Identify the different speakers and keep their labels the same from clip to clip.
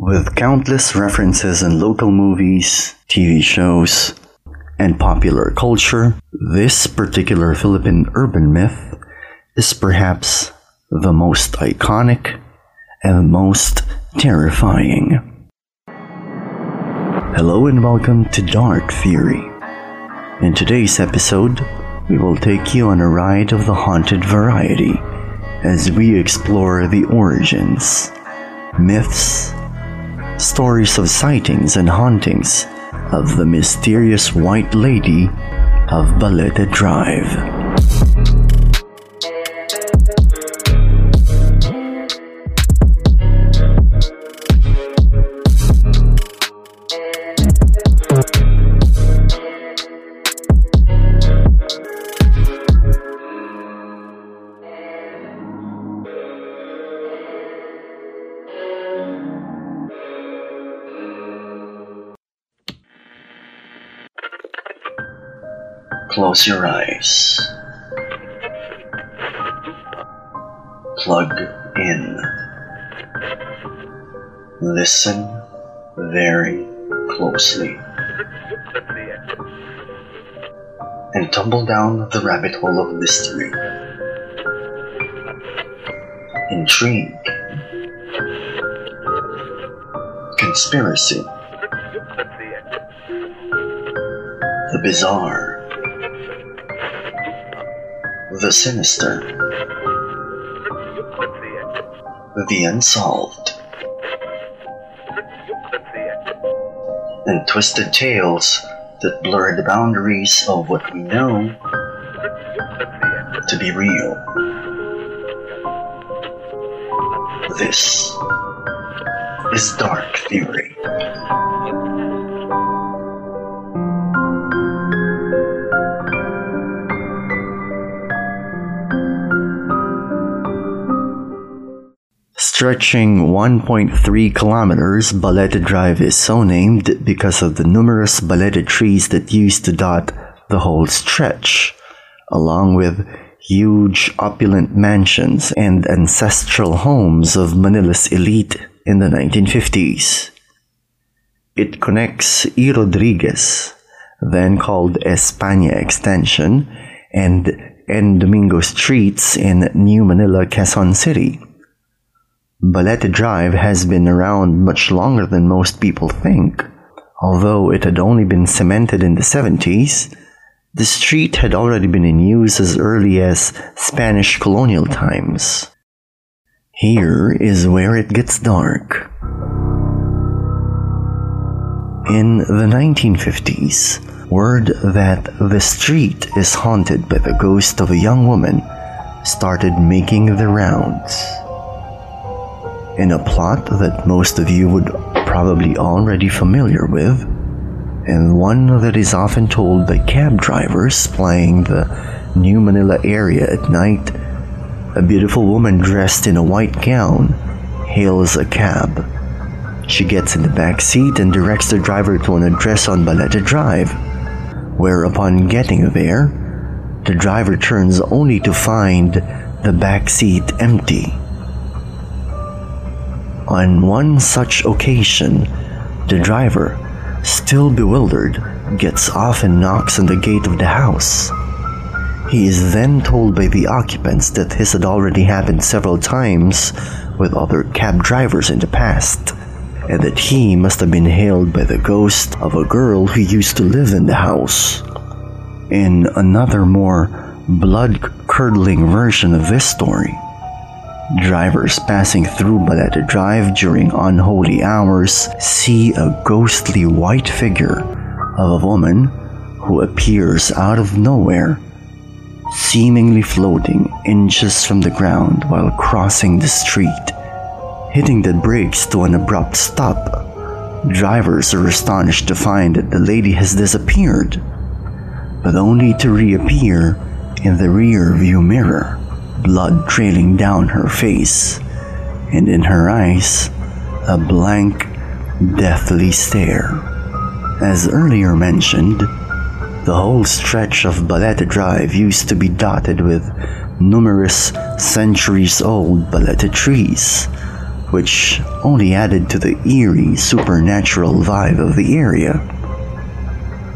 Speaker 1: With countless references in local movies, TV shows, and popular culture, this particular Philippine urban myth is perhaps the most iconic and most terrifying. Hello and welcome to Dark Theory. In today's episode, we will take you on a ride of the haunted variety as we explore the origins, myths, stories of sightings and hauntings of the mysterious White Lady of Balete Drive. Close your eyes. Plug in. Listen very closely. And tumble down the rabbit hole of mystery. Intrigue. Conspiracy. The bizarre the sinister, the unsolved, and twisted tales that blur the boundaries of what we know to be real. This is Dark Theory. Stretching 1.3 kilometers, Balete Drive is so named because of the numerous balete trees that used to dot the whole stretch, along with huge opulent mansions and ancestral homes of Manila's elite in the 1950s. It connects E. Rodriguez, then called España Extension, and N. Domingo streets in New Manila, Quezon City. Balete Drive has been around much longer than most people think. Although it had only been cemented in the 70s, the street had already been in use as early as Spanish colonial times. Here is where it gets dark. In the 1950s, word that the street is haunted by the ghost of a young woman started making the rounds in a plot that most of you would probably already familiar with, and one that is often told by cab drivers plying the New Manila area at night. A beautiful woman dressed in a white gown hails a cab. She gets in the back seat and directs the driver to an address on Balete Drive, where upon getting there, the driver turns only to find the back seat empty. On one such occasion, the driver, still bewildered, gets off and knocks on the gate of the house. He is then told by the occupants that this had already happened several times with other cab drivers in the past, and that he must have been hailed by the ghost of a girl who used to live in the house. In another more blood curdling version of this story, Drivers passing through Balete Drive during unholy hours see a ghostly white figure of a woman who appears out of nowhere, seemingly floating inches from the ground while crossing the street, hitting the brakes to an abrupt stop. Drivers are astonished to find that the lady has disappeared, but only to reappear in the rear view mirror blood trailing down her face, and in her eyes, a blank, deathly stare. As earlier mentioned, the whole stretch of Balete Drive used to be dotted with numerous centuries old balete trees, which only added to the eerie supernatural vibe of the area.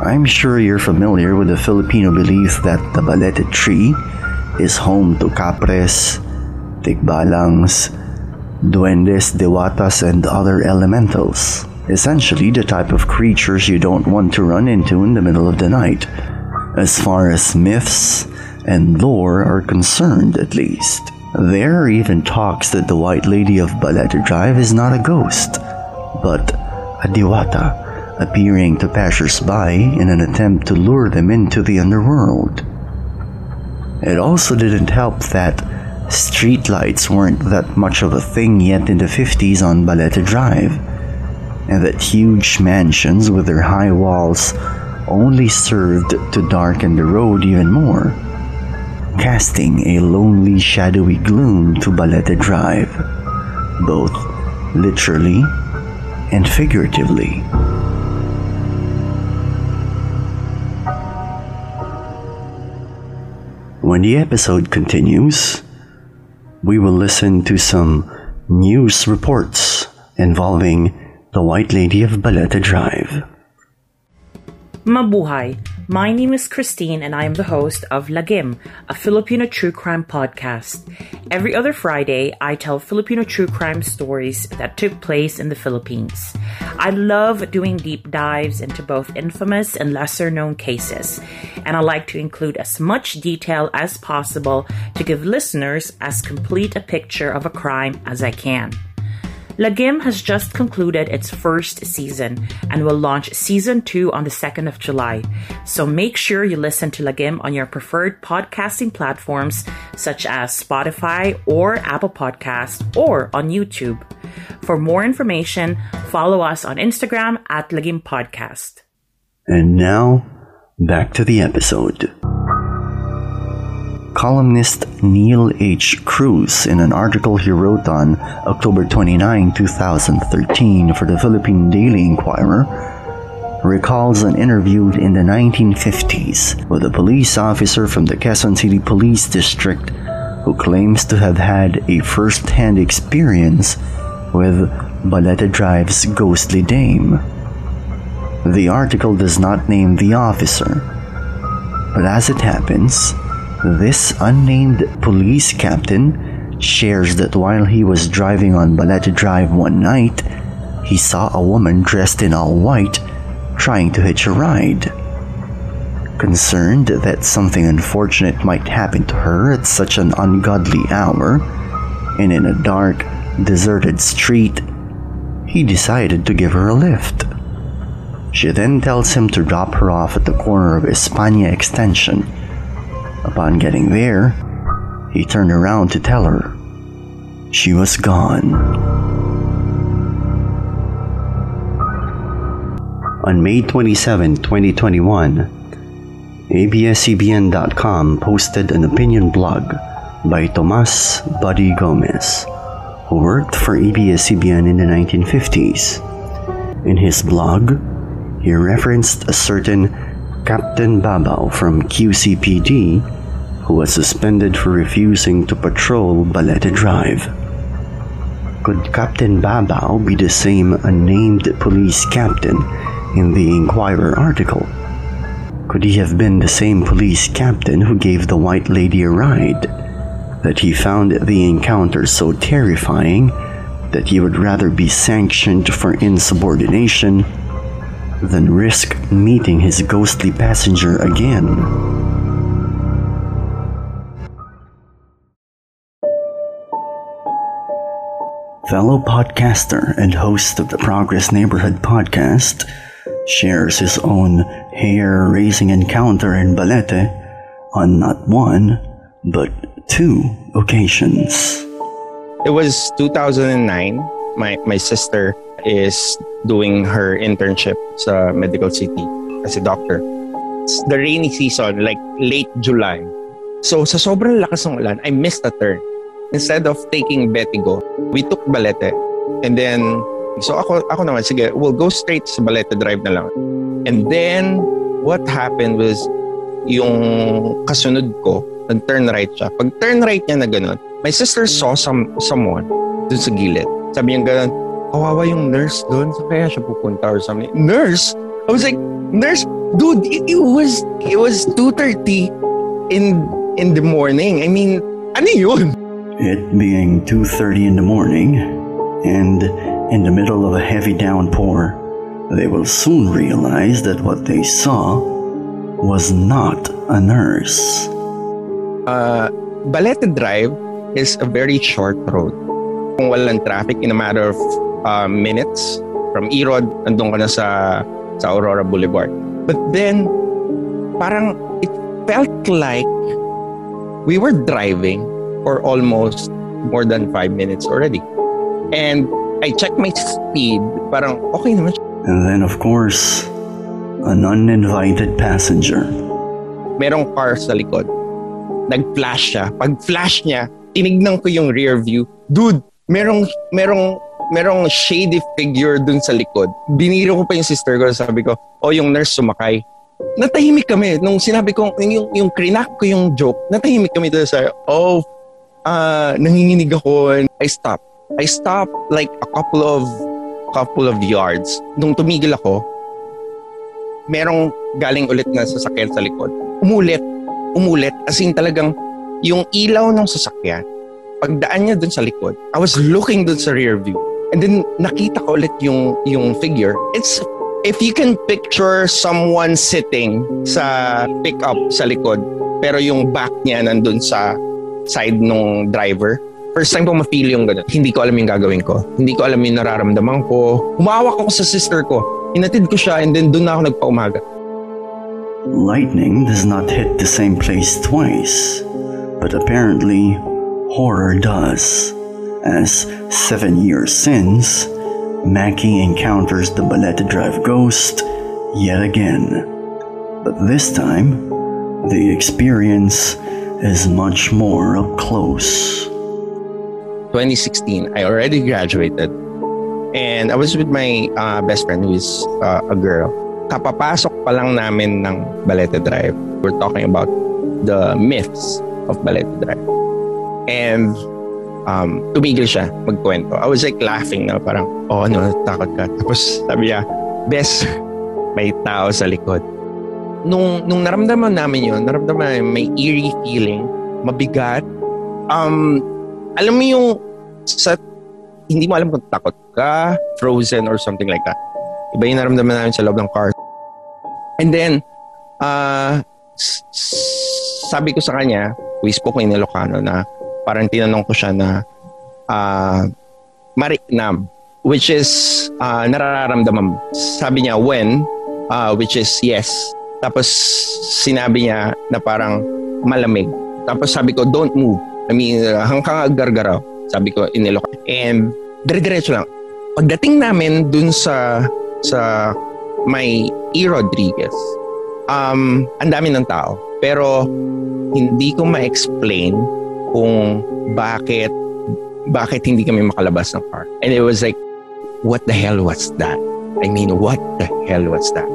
Speaker 1: I'm sure you're familiar with the Filipino belief that the balete tree is home to kapres, tikbalangs, duendes, diwatas, and other elementals. Essentially, the type of creatures you don't want to run into in the middle of the night, as far as myths and lore are concerned, at least. There are even talks that the White Lady of Balete Drive is not a ghost, but a diwata appearing to passers-by in an attempt to lure them into the underworld. It also didn't help that streetlights weren't that much of a thing yet in the 50s on Balete Drive, and that huge mansions with their high walls only served to darken the road even more, casting a lonely shadowy gloom to Balete Drive, both literally and figuratively. When the episode continues, we will listen to some news reports involving the White Lady of Balete Drive.
Speaker 2: Mabuhay! My name is Christine and I am the host of Lagim, a Filipino true crime podcast. Every other Friday, I tell Filipino true crime stories that took place in the Philippines. I love doing deep dives into both infamous and lesser known cases, and I like to include as much detail as possible to give listeners as complete a picture of a crime as I can. Lagim has just concluded its first season and will launch season 2 on the 2nd of July. So make sure you listen to Lagim on your preferred podcasting platforms such as Spotify or Apple Podcast or on YouTube. For more information, follow us on Instagram at Lagim Podcast.
Speaker 1: And now, back to the episode columnist Neal H. Cruz, in an article he wrote on October 29, 2013, for the Philippine Daily Inquirer, recalls an interview in the 1950s with a police officer from the Quezon City Police District who claims to have had a first hand experience with Balete Drive's ghostly dame. The article does not name the officer, but as it happens, this unnamed police captain shares that while he was driving on Balete Drive one night, he saw a woman dressed in all white trying to hitch a ride. Concerned that something unfortunate might happen to her at such an ungodly hour and in a dark, deserted street, he decided to give her a lift. She then tells him to drop her off at the corner of Espana Extension Upon getting there, he turned around to tell her she was gone. On May 27, 2021, ABS-CBN.com posted an opinion blog by Tomas Buddy Gomez, who worked for ABS-CBN in the 1950s. In his blog, he referenced a certain Captain Babao from QCPD, who was suspended for refusing to patrol Balete Drive. Could Captain Babao be the same unnamed police captain in the Inquirer article? Could he have been the same police captain who gave the White Lady a ride? That he found the encounter so terrifying that he would rather be sanctioned for insubordination than risk meeting his ghostly passenger again. Fellow podcaster and host of the Progress Neighborhood podcast shares his own hair raising encounter in Balete on not one, but two occasions.
Speaker 3: It was 2009. My, my sister is doing her internship sa Medical City as a doctor. It's the rainy season, like late July. So sa sobrang lakas ng ulan, I missed a turn. Instead of taking Betigo, we took Balete. And then, so ako, ako naman, sige, we'll go straight sa Balete Drive na lang. And then, what happened was, yung kasunod ko, nag-turn right siya. Pag turn right niya na ganun, my sister saw some someone dun sa gilid. Sabi niya ganun, kawawa yung nurse doon. So kaya siya pupunta or something. Nurse? I was like, nurse? Dude, it, it was, it was 2.30 in, in the morning. I mean, ano yun?
Speaker 1: It being 2.30 in the morning, and in the middle of a heavy downpour, they will soon realize that what they saw was not a nurse.
Speaker 3: Uh, Balete Drive is a very short road. Kung walang traffic in a matter of uh, minutes, from Erod, andun ka na sa, sa Aurora Boulevard. But then, parang it felt like we were driving for almost more than five minutes already. And I checked my speed, parang okay naman.
Speaker 1: And then, of course, an uninvited passenger.
Speaker 3: Merong car sa likod. Nag-flash siya. Pag flash niya, tinignan ko yung rear view. Dude, merong, merong, merong shady figure dun sa likod. Biniro ko pa yung sister ko. Sabi ko, oh, yung nurse sumakay. Natahimik kami. Nung sinabi ko, yung, yung krinak ko yung joke, natahimik kami doon sa, oh, uh, nanginginig ako. I stopped. I stopped like a couple of couple of yards. Nung tumigil ako, merong galing ulit na sasakyan sa likod. Umulit. Umulit. As in talagang yung ilaw ng sasakyan, pagdaan niya dun sa likod, I was looking dun sa rear view. And then nakita ko ulit yung, yung figure. It's if you can picture someone sitting sa pickup sa likod, pero yung back niya nandun sa side ng driver, First time ko ma-feel yung ganun. Hindi ko alam yung gagawin ko. Hindi ko alam yung nararamdaman ko. Humawak ako sa sister ko. Inatid ko siya and then doon na ako nagpaumaga.
Speaker 1: Lightning does not hit the same place twice, but apparently horror does. As seven years since, Mackie encounters the Baleta Drive ghost yet again. But this time, the experience is much more up close.
Speaker 3: 2016, I already graduated. And I was with my uh, best friend who is uh, a girl. Kapapasok pa lang namin ng Balete Drive. We're talking about the myths of Balete Drive. And um, tumigil siya magkwento. I was like laughing na parang, oh ano, takot ka. Tapos sabi niya, best, may tao sa likod. Nung, nung naramdaman namin yun, naramdaman namin may eerie feeling, mabigat. Um, alam mo yung sa hindi mo alam kung takot ka, frozen or something like that. Iba yung naramdaman namin sa loob ng car. And then, uh, sabi ko sa kanya, we spoke in Ilocano na parang tinanong ko siya na uh, mariknam, which is uh, nararamdaman. Sabi niya, when, uh, which is yes. Tapos sinabi niya na parang malamig. Tapos sabi ko, don't move. I mean, hanggang gargaraw. Sabi ko, in Ilocano. And dire-diretso lang. Pagdating namin dun sa sa may E. Rodriguez, um, ang dami ng tao. Pero hindi ko ma-explain kung bakit bakit hindi kami makalabas ng car. And it was like, what the hell was that? I mean, what the hell was that?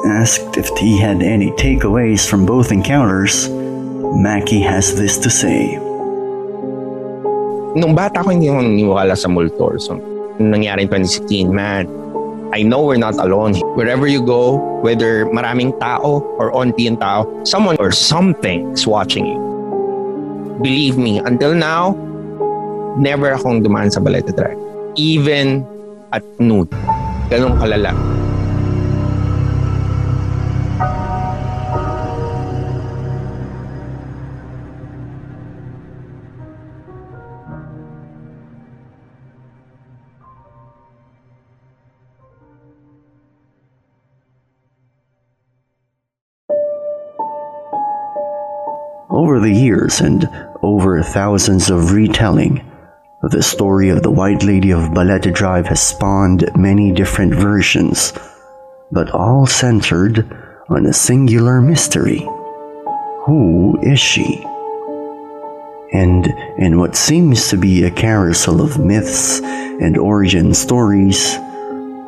Speaker 1: Asked if he had any takeaways from both encounters, Mackie has this to say.
Speaker 3: Nung bata ko, hindi ako naniniwala sa multo or something. Nung nangyari in 2016, man, I know we're not alone. Wherever you go, whether maraming tao or onti yung tao, someone or something is watching you. Believe me, until now, never akong dumaan sa Baleta Drive. Even at noon. Ganong kalala.
Speaker 1: Over the years and over thousands of retelling, the story of the White Lady of Balete Drive has spawned many different versions, but all centered on a singular mystery. Who is she? And in what seems to be a carousel of myths and origin stories,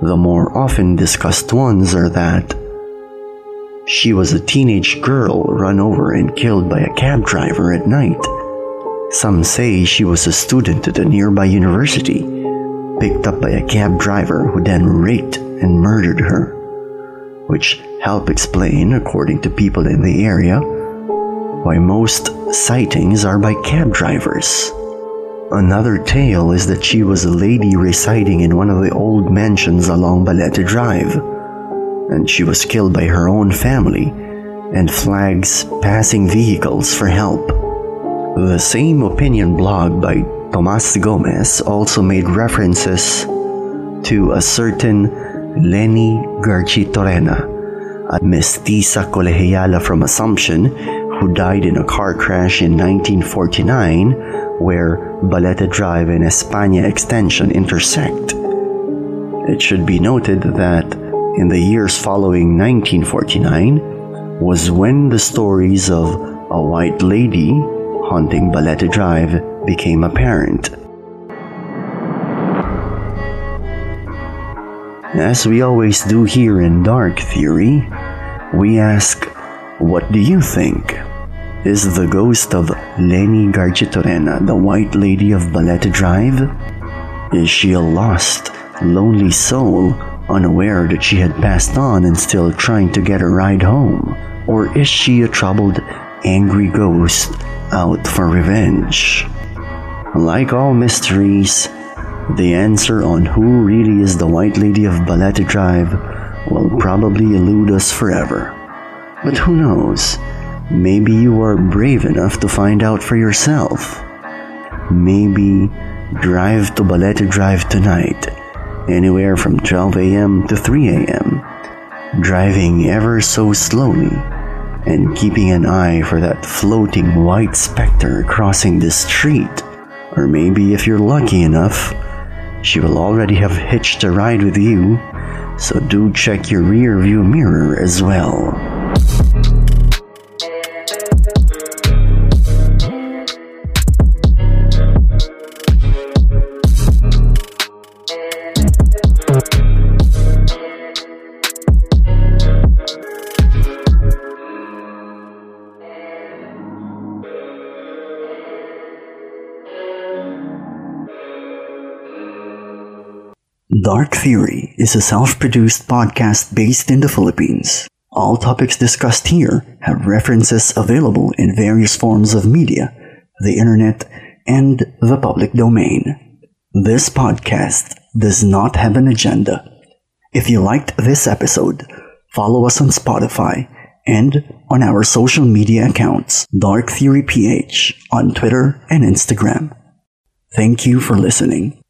Speaker 1: the more often discussed ones are that she was a teenage girl run over and killed by a cab driver at night. Some say she was a student at a nearby university, picked up by a cab driver who then raped and murdered her, which help explain, according to people in the area, why most sightings are by cab drivers. Another tale is that she was a lady residing in one of the old mansions along Balete Drive, and she was killed by her own family and flags passing vehicles for help. The same opinion blog by Tomas Gomez also made references to a certain Lenny Garchitorena, a mestiza colegiala from Assumption who died in a car crash in 1949 where Balete Drive and España Extension intersect. It should be noted that in the years following 1949 was when the stories of a white lady haunting Balete Drive became apparent. As we always do here in Dark Theory, we ask, what do you think? Is the ghost of Lenny Garchitorena the White Lady of Balete Drive? Is she a lost, lonely soul, unaware that she had passed on and still trying to get a ride home? Or is she a troubled, angry ghost out for revenge? Like all mysteries, the answer on who really is the White Lady of Balete Drive will probably elude us forever. But who knows? Maybe you are brave enough to find out for yourself. Maybe drive to Balete Drive tonight, anywhere from 12 a.m. to 3 a.m., driving ever so slowly and keeping an eye for that floating white specter crossing the street. Or maybe if you're lucky enough, she will already have hitched a ride with you, so do check your rear view mirror as well. Dark Theory is a self produced podcast based in the Philippines. All topics discussed here have references available in various forms of media, the internet, and the public domain. This podcast does not have an agenda. If you liked this episode, follow us on Spotify and on our social media accounts, Dark Theory PH on Twitter and Instagram. Thank you for listening.